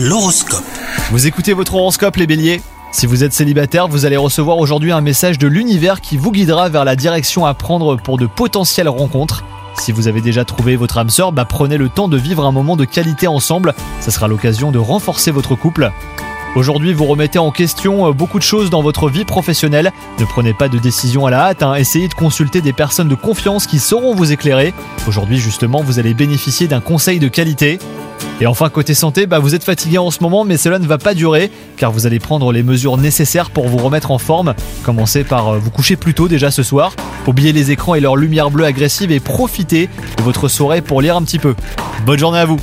L'horoscope. Vous écoutez votre horoscope les béliers? Si vous êtes célibataire, vous allez recevoir aujourd'hui un message de l'univers qui vous guidera vers la direction à prendre pour de potentielles rencontres. Si vous avez déjà trouvé votre âme sœur, bah prenez le temps de vivre un moment de qualité ensemble, ça sera l'occasion de renforcer votre couple. Aujourd'hui, vous remettez en question euh, beaucoup de choses dans votre vie professionnelle. Ne prenez pas de décision à la hâte, hein. essayez de consulter des personnes de confiance qui sauront vous éclairer. Aujourd'hui, justement, vous allez bénéficier d'un conseil de qualité. Et enfin, côté santé, bah, vous êtes fatigué en ce moment, mais cela ne va pas durer, car vous allez prendre les mesures nécessaires pour vous remettre en forme. Commencez par euh, vous coucher plus tôt déjà ce soir, oubliez les écrans et leur lumière bleue agressive et profitez de votre soirée pour lire un petit peu. Bonne journée à vous